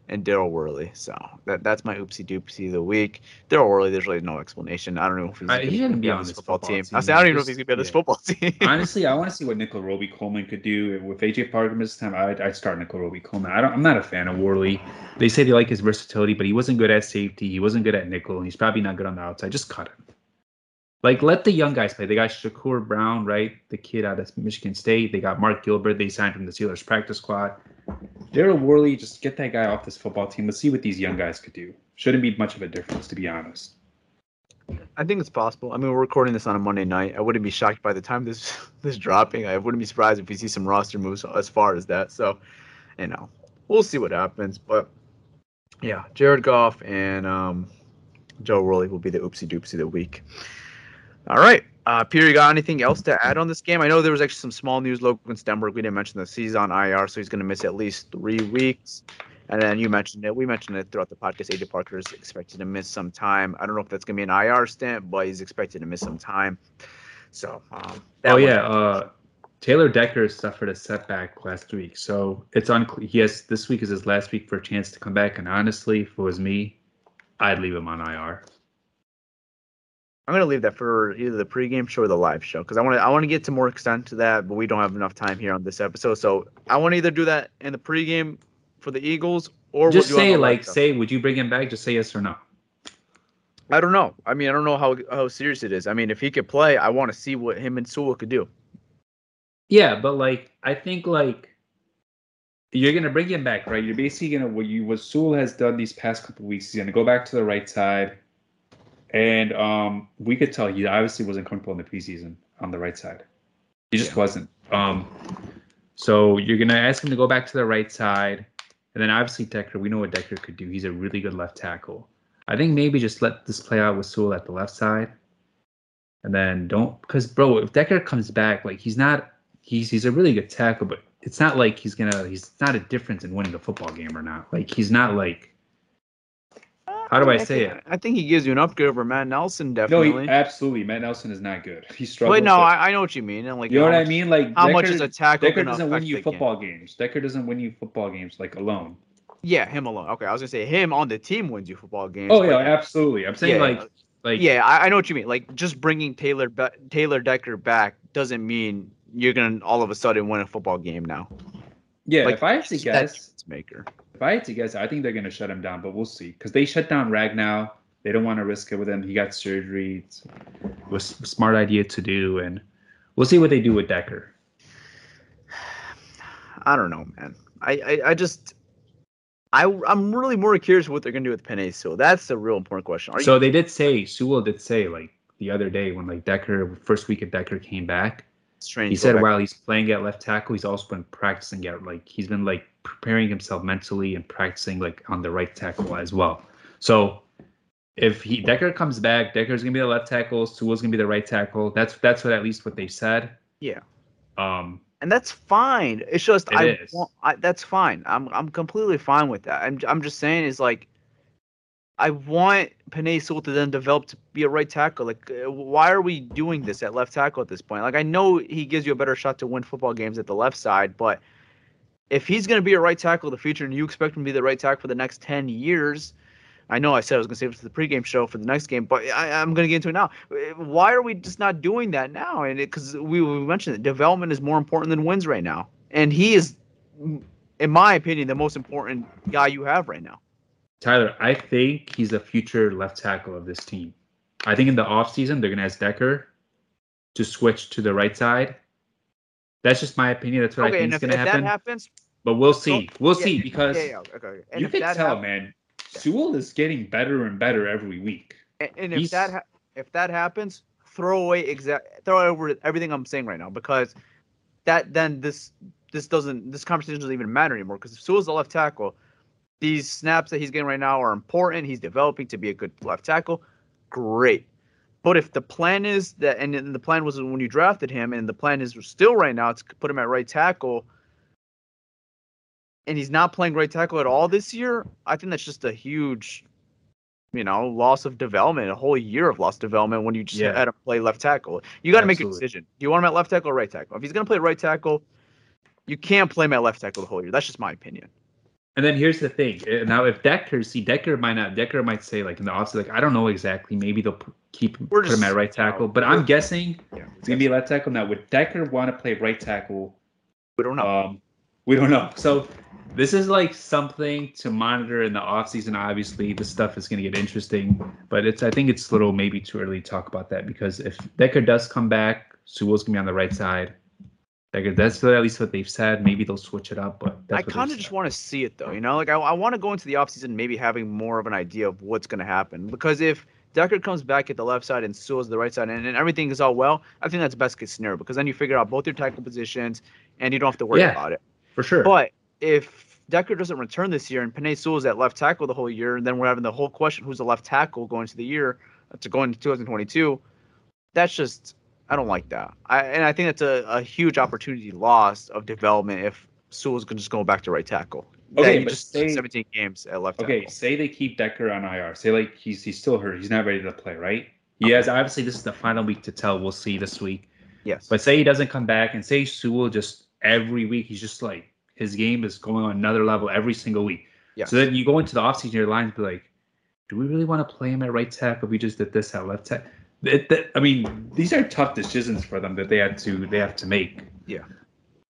and Daryl Worley. So that that's my oopsie doopsie of the week. Daryl Worley, there's really no explanation. I don't know if he's uh, he gonna be on this football, football team. team. I, I don't even know if he's gonna be on this football [LAUGHS] team. Honestly, I want to see what Nickell Robey-Coleman could do with AJ Parker this time. I'd, I'd start Nickell Robey-Coleman. I don't, I'm not a fan of Worley. They say they like his versatility, but he wasn't good at safety. He wasn't good at nickel, and he's probably not good on the outside. Just cut him. Like let the young guys play. They got Shakur Brown, right? The kid out of Michigan State. They got Mark Gilbert. They signed from the Steelers practice squad. Daryl Worley, just get that guy off this football team. Let's see what these young guys could do. Shouldn't be much of a difference, to be honest. I think it's possible. I mean, we're recording this on a Monday night. I wouldn't be shocked by the time this [LAUGHS] this dropping. I wouldn't be surprised if we see some roster moves as far as that. So, you know, we'll see what happens. But yeah, Jared Goff and um, Joe Worley will be the oopsie doopsie of the week. All right. Uh, Peter, you got anything else to add on this game? I know there was actually some small news. Logan Stenberg, we didn't mention this. He's on IR, so he's going to miss at least three weeks. And then you mentioned it. We mentioned it throughout the podcast. AJ Parker is expected to miss some time. I don't know if that's going to be an IR stint, but he's expected to miss some time. So, um, oh yeah, uh, Taylor Decker suffered a setback last week, so it's unclear. He has this week is his last week for a chance to come back. And honestly, if it was me, I'd leave him on IR. I'm gonna leave that for either the pregame show or the live show because I want to I want to get to more extent to that, but we don't have enough time here on this episode. So I want to either do that in the pregame for the Eagles or just we'll say like say would you bring him back? Just say yes or no. I don't know. I mean, I don't know how how serious it is. I mean, if he could play, I want to see what him and Sewell could do. Yeah, but like I think like you're gonna bring him back, right? You're basically gonna what you what Sewell has done these past couple weeks. He's gonna go back to the right side and um, we could tell he obviously wasn't comfortable in the preseason on the right side. He just yeah. wasn't. Um, so you're gonna ask him to go back to the right side, and then obviously Decker. We know what Decker could do. He's a really good left tackle. I think maybe just let this play out with Sewell at the left side, and then don't because bro, if Decker comes back, like he's not, he's he's a really good tackle, but it's not like he's gonna he's not a difference in winning the football game or not. Like he's not like how do I, I say think, it? I think he gives you an upgrade over Matt Nelson, definitely. No, he, absolutely. Matt Nelson is not good. He struggles. Wait, no, I, I, know what you mean. And like, you know what I mean? Like, how Decker, much is a tackle? Decker doesn't win you football game? games. Decker doesn't win you football games like alone. Yeah, him alone. Okay, I was gonna say him on the team wins you football games. Oh yeah, absolutely. I'm saying yeah, like, like yeah, I, I, know what you mean. Like, just bringing Taylor Taylor Decker back doesn't mean you're gonna all of a sudden win a football game now. Yeah, like, if I had to guess, maker. If I had to guess, I think they're gonna shut him down, but we'll see because they shut down Ragnow they don't want to risk it with him. He got surgery. It was a smart idea to do, and we'll see what they do with Decker. [SIGHS] I don't know, man. I, I, I just I I'm really more curious what they're gonna do with Penei Sewell. That's the real important question. Are so you- they did say Sewell did say like the other day when like Decker first week of Decker came back, training he said while he's playing at left tackle, he's also been practicing at like he's been like preparing himself mentally and practicing like on the right tackle as well. So if he Decker comes back, Decker's gonna be the left tackle, Sewell's gonna be the right tackle. That's that's what at least what they said. Yeah. Um, and that's fine. It's just It I, I that's fine. I'm I'm completely fine with that. I'm I'm just saying is like I want Penei Sewell to then develop to be a right tackle. Like uh, why are we doing this at left tackle at this point? Like I know he gives you a better shot to win football games at the left side, but if he's going to be a right tackle in the future and you expect him to be the right tackle for the next 10 years, I know I said I was going to save it for the pregame show for the next game, but I, I'm going to get into it now. Uh, Why are we just not doing that now? And because we, we mentioned that development is more important than wins right now, and he is, in my opinion, the most important guy you have right now. Tyler, I think he's a future left tackle of this team. I think in the offseason, they're going to ask Decker to switch to the right side. That's just my opinion. That's what I think is going to that happen. happens, but we'll see. We'll yeah, see because yeah, yeah, okay, okay. And you can tell, man. Sewell is getting better and better every week. And, and if He's- that ha- if that happens, throw away exact throw over everything I'm saying right now because that then this this doesn't this conversation doesn't even matter anymore because if Sewell's the left tackle, these snaps that he's getting right now are important. He's developing to be a good left tackle. Great. But if the plan is that, and the plan was when you drafted him, and the plan is still right now to put him at right tackle, and he's not playing right tackle at all this year, I think that's just a huge, you know, loss of development, a whole year of lost development when you just Yeah. had him play left tackle. You got to make a decision. Do you want him at left tackle or right tackle? If he's going to play right tackle, you can't play him at left tackle the whole year. That's just my opinion. And then here's the thing. Uh, Now, if Decker, see, Decker might not, Decker might say, like, in the offseason, like, I don't know exactly. Maybe they'll keep We're put him at right tackle. But I'm guessing Yeah, it's going to be left tackle. Now, would Decker want to play right tackle? we don't know. Um, we don't know. So this is like something to monitor in the offseason. Obviously, this stuff is going to get interesting, but it's I think it's a little maybe too early to talk about that because if Decker does come back, Sewell's going to be on the right side. Decker, that's at least what they've said. Maybe they'll switch it up, but that's I kind of just want to see it though, you know, like I, I want to go into the offseason maybe having more of an idea of what's going to happen because if Decker comes back at the left side and Sewell's the right side and, and everything is all well, I think that's best case scenario because then you figure out both your tackle positions and you don't have to worry Yeah. about it. for sure. But if Decker doesn't return this year and Penei Sewell's at left tackle the whole year, and then we're having the whole question who's the left tackle going into the year uh, to go into 2022, that's just I don't like that. I and I think that's a, a huge opportunity lost of development if Sewell's going to just go back to right tackle. Okay, you but just say- 17 games at left Okay, tackle. say they keep Decker on IR. Say like he's he's still hurt. He's not ready to play, right? He has obviously this is the final week to tell. We'll see this week. Yes. But say he doesn't come back and say Sewell just every week he's just like his game is going on another level every single week. Yes. So then you go into the offseason, your lines be like, do we really want to play him at right tackle we just did this at left tackle? It, that- I mean, these are tough decisions for them that they have to they have to make. Yeah.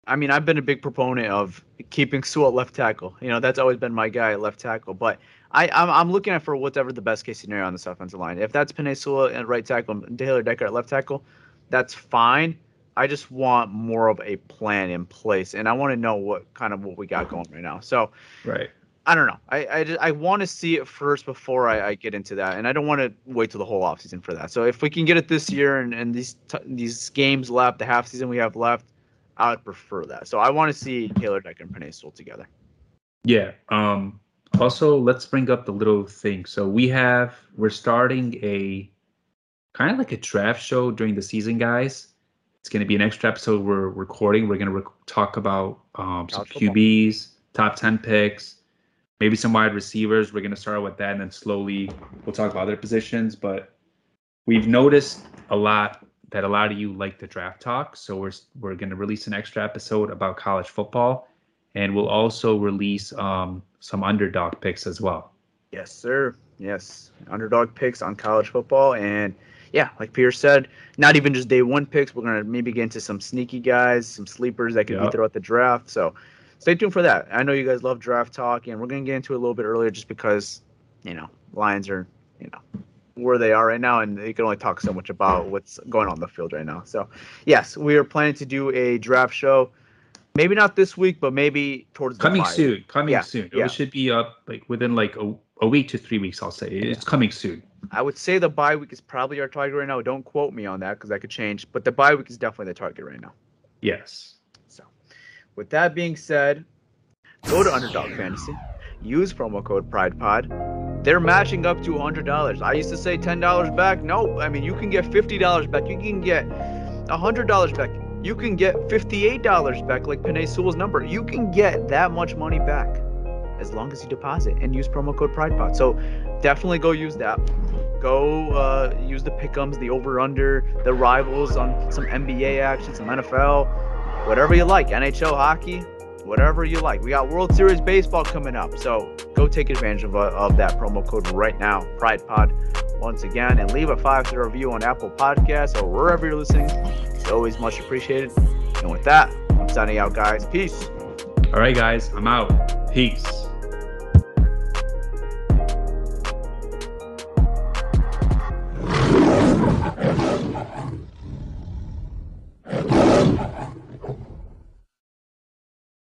I mean, I've been a big proponent of keeping Sewell at left tackle. You know, that's always been my guy at left tackle. But I, I'm, I'm looking at for whatever the best case scenario on this offensive line. If that's Sewell at right tackle and Taylor Decker at left tackle, that's fine. I just want more of a plan in place, and I want to know what kind of what we got going right now. So Right. I don't know. I I, just- I want to see it first before I, I get into that, and I don't want to wait till the whole offseason for that. So if we can get it this year and, and these t- these games left, the half season we have left, I would prefer that. So I want to see Taylor Decker and Penei Sewell together. Yeah. Um also let's bring up the little thing. So we have we're starting a kind of like a draft show during the season, guys. It's going to be an extra episode we're recording. We're going to rec- talk about um, some QBs, top 10 picks, maybe some wide receivers. We're going to start with that and then slowly we'll talk about other positions. But we've noticed a lot that a lot of you like the draft talk. So we're, we're going to release an extra episode about college football and we'll also release um, some underdog picks as well. Yes, sir. Yes, underdog picks on college football, and yeah, like Pierre said, not even just day one picks. We're gonna maybe get into some sneaky guys, some sleepers that could be throughout the draft. So stay tuned for that. I know you guys love draft talk, and we're gonna get into it a little bit earlier just because you know Lions are you know where they are right now, and they can only talk so much about what's going on in the field right now. So yes, we are planning to do a draft show. Maybe not this week, but maybe towards Coming soon. Coming Yeah, soon. yeah. It should be up like within like a, a week to three weeks, I'll say. It's coming soon. I would say the bye week is probably our target right now. Don't quote me on that because that could change, but the bye week is definitely the target right now. Yes. With that being said, go to Underdog Fantasy, use promo code PridePod. They're matching up to $100. I used to say $10 back. No, I mean, you can get $50 back. You can get $100 back. You can get $58 back, like Penei Sewell's number. You can get that much money back as long as you deposit and use promo code PridePod. So definitely go use that. Go uh, use the pickums, the over under, the rivals on some NBA action, some NFL, whatever you like, NHL hockey, whatever you like. We got World Series baseball coming up, so go take advantage of, uh, of that promo code right now, PridePod, once again, and leave a five star review on Apple Podcasts or wherever you're listening. It's always much appreciated. And with that, I'm signing out, guys. Peace. All right, guys, I'm out. Peace.